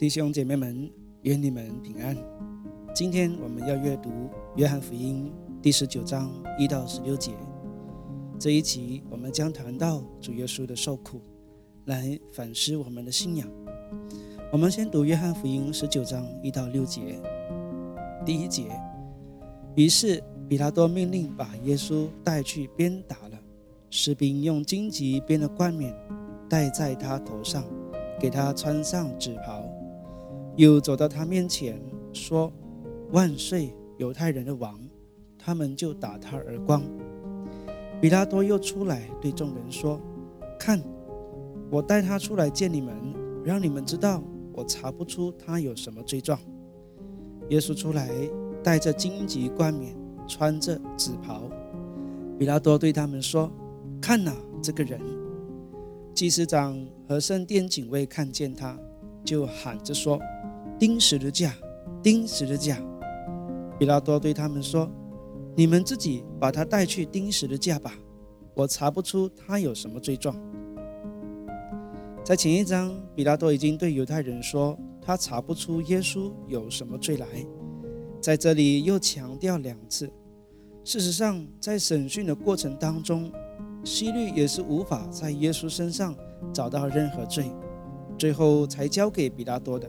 弟兄姐妹们，愿你们平安。今天我们要阅读《约翰福音》第十九章一到十六节。这一集我们将谈到主耶稣的受苦，来反思我们的信仰。我们先读《约翰福音》十九章一到六节。第一节，于是比拉多命令把耶稣带去鞭打了，士兵用荆棘编的冠冕戴在他头上，给他穿上紫袍。又走到他面前说：“万岁，犹太人的王！”他们就打他耳光。比拉多又出来对众人说：“看，我带他出来见你们，让你们知道我查不出他有什么罪状。”耶稣出来，戴着荆棘冠冕，穿着紫袍。比拉多对他们说：“看哪，这个人！”祭司长和圣殿警卫看见他，就喊着说。钉十字架，钉十字架。比拉多对他们说：“你们自己把他带去钉十字架吧，我查不出他有什么罪状。”在前一章，比拉多已经对犹太人说他查不出耶稣有什么罪来，在这里又强调两次。事实上，在审讯的过程当中，希律也是无法在耶稣身上找到任何罪，最后才交给比拉多的。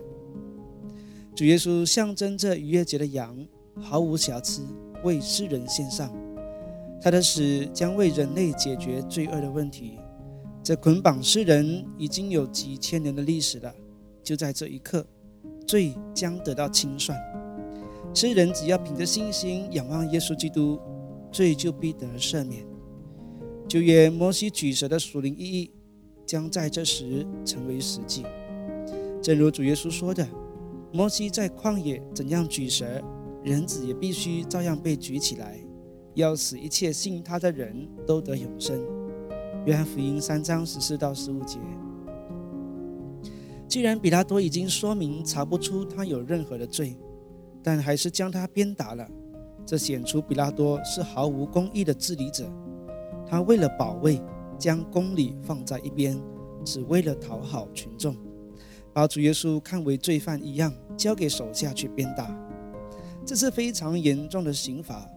主耶稣象征着逾越节的羊，毫无瑕疵，为世人献上。他的死将为人类解决罪恶的问题。这捆绑世人已经有几千年的历史了。就在这一刻，罪将得到清算。世人只要凭着信心仰望耶稣基督，罪就必得赦免。旧约摩西举蛇的属灵意义，将在这时成为实际。正如主耶稣说的。摩西在旷野怎样举蛇，人子也必须照样被举起来，要使一切信他的人都得永生。约翰福音三章十四到十五节。既然比拉多已经说明查不出他有任何的罪，但还是将他鞭打了，这显出比拉多是毫无公义的治理者。他为了保卫，将公理放在一边，只为了讨好群众。把主耶稣看为罪犯一样，交给手下去鞭打，这是非常严重的刑罚。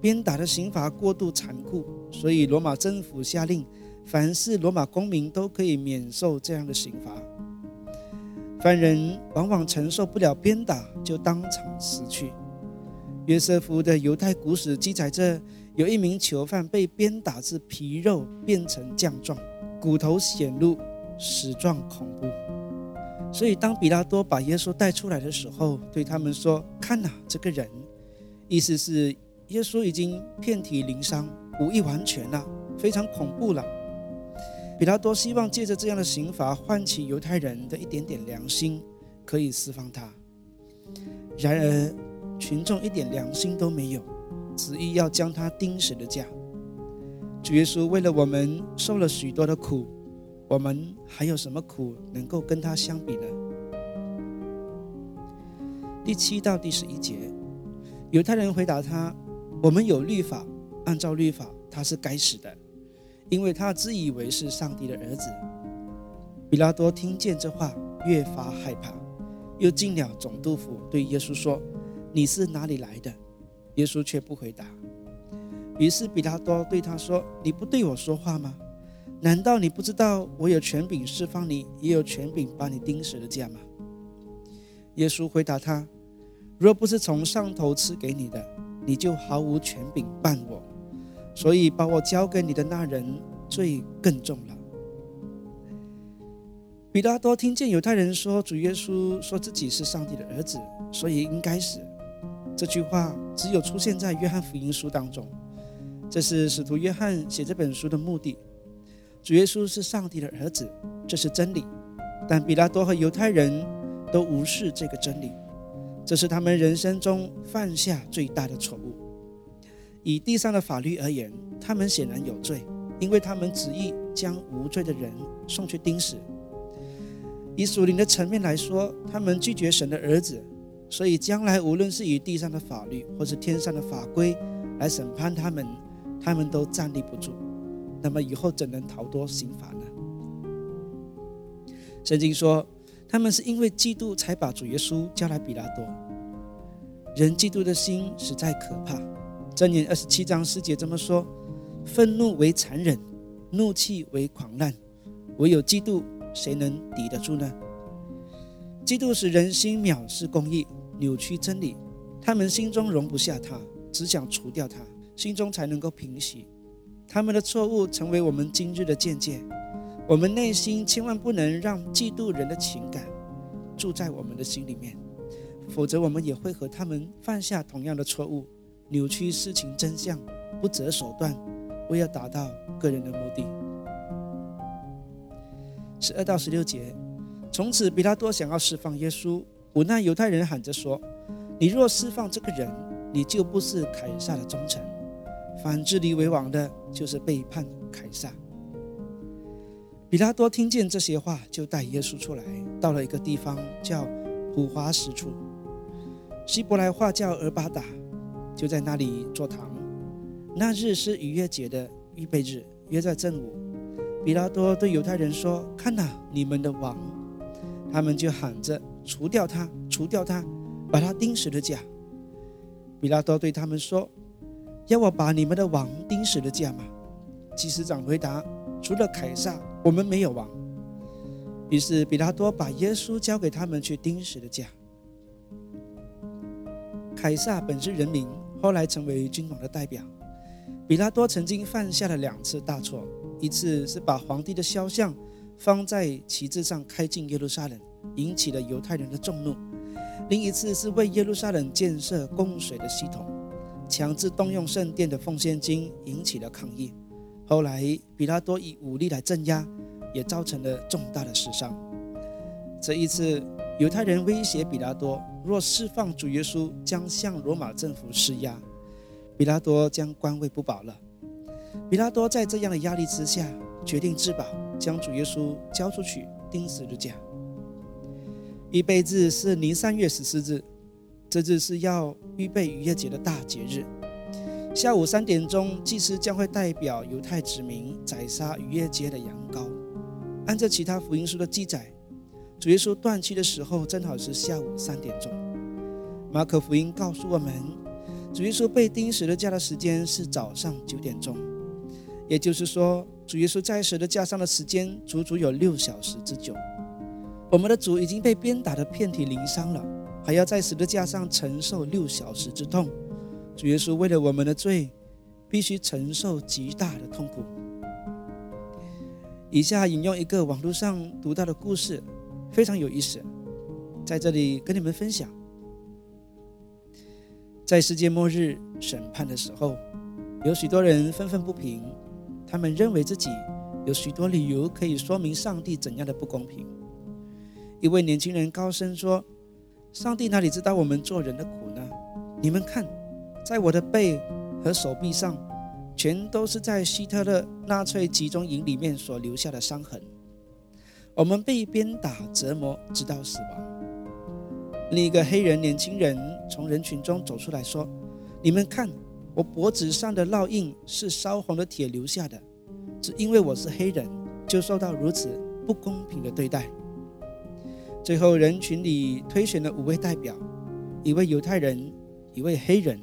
鞭打的刑罚过度残酷，所以罗马政府下令，凡是罗马公民都可以免受这样的刑罚。犯人往往承受不了鞭打，就当场死去。约瑟夫的犹太古史记载着，有一名囚犯被鞭打至皮肉变成酱状，骨头显露，死状恐怖。所以，当比拉多把耶稣带出来的时候，对他们说：“看呐，这个人。”意思是耶稣已经遍体鳞伤，无一完全了，非常恐怖了。比拉多希望借着这样的刑罚，唤起犹太人的一点点良心，可以释放他。然而，群众一点良心都没有，执意要将他钉死的架。主耶稣为了我们受了许多的苦。我们还有什么苦能够跟他相比呢？第七到第十一节，犹太人回答他：“我们有律法，按照律法，他是该死的，因为他自以为是上帝的儿子。”比拉多听见这话，越发害怕，又进了总督府，对耶稣说：“你是哪里来的？”耶稣却不回答。于是比拉多对他说：“你不对我说话吗？”难道你不知道我有权柄释放你，也有权柄把你钉死的架吗？耶稣回答他：“若不是从上头赐给你的，你就毫无权柄办我。所以把我交给你的那人罪更重了。”比拉多听见犹太人说主耶稣说自己是上帝的儿子，所以应该死。这句话只有出现在约翰福音书当中，这是使徒约翰写这本书的目的。主耶稣是上帝的儿子，这是真理。但比拉多和犹太人都无视这个真理，这是他们人生中犯下最大的错误。以地上的法律而言，他们显然有罪，因为他们执意将无罪的人送去钉死。以属灵的层面来说，他们拒绝神的儿子，所以将来无论是以地上的法律或是天上的法规来审判他们，他们都站立不住。那么以后怎能逃脱刑罚呢？圣经说，他们是因为嫉妒才把主耶稣交来比拉多。人嫉妒的心实在可怕。箴言二十七章四节这么说：“愤怒为残忍，怒气为狂乱，唯有嫉妒，谁能抵得住呢？”嫉妒使人心藐视公义，扭曲真理。他们心中容不下他，只想除掉他，心中才能够平息。他们的错误成为我们今日的见解。我们内心千万不能让嫉妒人的情感住在我们的心里面，否则我们也会和他们犯下同样的错误，扭曲事情真相，不择手段，为了达到个人的目的。十二到十六节，从此比拉多想要释放耶稣，无奈犹太人喊着说：“你若释放这个人，你就不是凯撒的忠臣；反治理为王的，就是背叛凯撒。”比拉多听见这些话，就带耶稣出来，到了一个地方叫普华石处，希伯来话叫尔巴达，就在那里坐堂。那日是逾越节的预备日，约在正午。比拉多对犹太人说：“看哪，你们的王！”他们就喊着：“除掉他，除掉他，把他钉死的架。”比拉多对他们说：“要我把你们的王钉死的架吗？”祭司长回答：“除了凯撒。”我们没有王，于是比拉多把耶稣交给他们去钉死的架。凯撒本是人民，后来成为君王的代表。比拉多曾经犯下了两次大错：一次是把皇帝的肖像放在旗帜上开进耶路撒冷，引起了犹太人的众怒；另一次是为耶路撒冷建设供水的系统，强制动用圣殿的奉献金，引起了抗议。后来，比拉多以武力来镇压，也造成了重大的死伤。这一次，犹太人威胁比拉多，若释放主耶稣，将向罗马政府施压，比拉多将官位不保了。比拉多在这样的压力之下，决定自保，将主耶稣交出去钉死的架。预备日是尼三月十四日，这日是要预备逾越节的大节日。下午三点钟，祭司将会代表犹太子民宰杀逾越节的羊羔。按照其他福音书的记载，主耶稣断气的时候正好是下午三点钟。马可福音告诉我们，主耶稣被钉死的架的时间是早上九点钟，也就是说，主耶稣在死的架上的时间足足有六小时之久。我们的主已经被鞭打得遍体鳞伤了，还要在十字架上承受六小时之痛。主耶稣为了我们的罪，必须承受极大的痛苦。以下引用一个网络上读到的故事，非常有意思，在这里跟你们分享。在世界末日审判的时候，有许多人愤愤不平，他们认为自己有许多理由可以说明上帝怎样的不公平。一位年轻人高声说：“上帝哪里知道我们做人的苦呢？你们看。”在我的背和手臂上，全都是在希特勒纳粹集中营里面所留下的伤痕。我们被鞭打折磨，直到死亡。另一个黑人年轻人从人群中走出来说：“你们看，我脖子上的烙印是烧红的铁留下的，只因为我是黑人，就受到如此不公平的对待。”最后，人群里推选了五位代表：一位犹太人，一位黑人。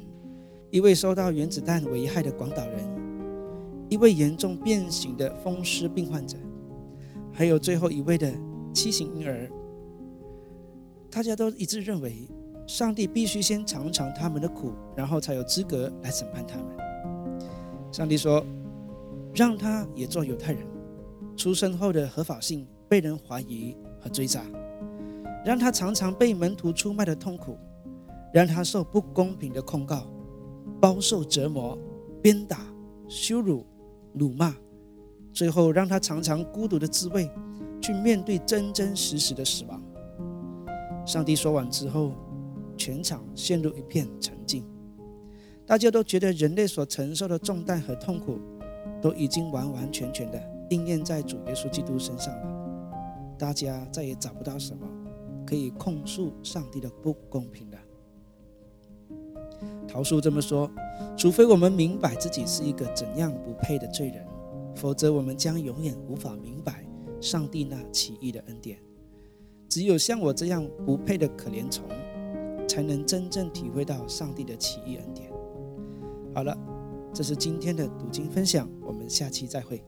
一位受到原子弹危害的广岛人，一位严重变形的风湿病患者，还有最后一位的畸形婴儿。大家都一致认为，上帝必须先尝尝他们的苦，然后才有资格来审判他们。上帝说：“让他也做犹太人，出生后的合法性被人怀疑和追杀，让他尝尝被门徒出卖的痛苦，让他受不公平的控告。”遭受折磨、鞭打、羞辱、辱骂，最后让他尝尝孤独的滋味，去面对真真实实的死亡。上帝说完之后，全场陷入一片沉静，大家都觉得人类所承受的重担和痛苦，都已经完完全全的应验在主耶稣基督身上了。大家再也找不到什么可以控诉上帝的不公平的。桃树这么说：“除非我们明白自己是一个怎样不配的罪人，否则我们将永远无法明白上帝那奇异的恩典。只有像我这样不配的可怜虫，才能真正体会到上帝的奇异恩典。好了，这是今天的读经分享，我们下期再会。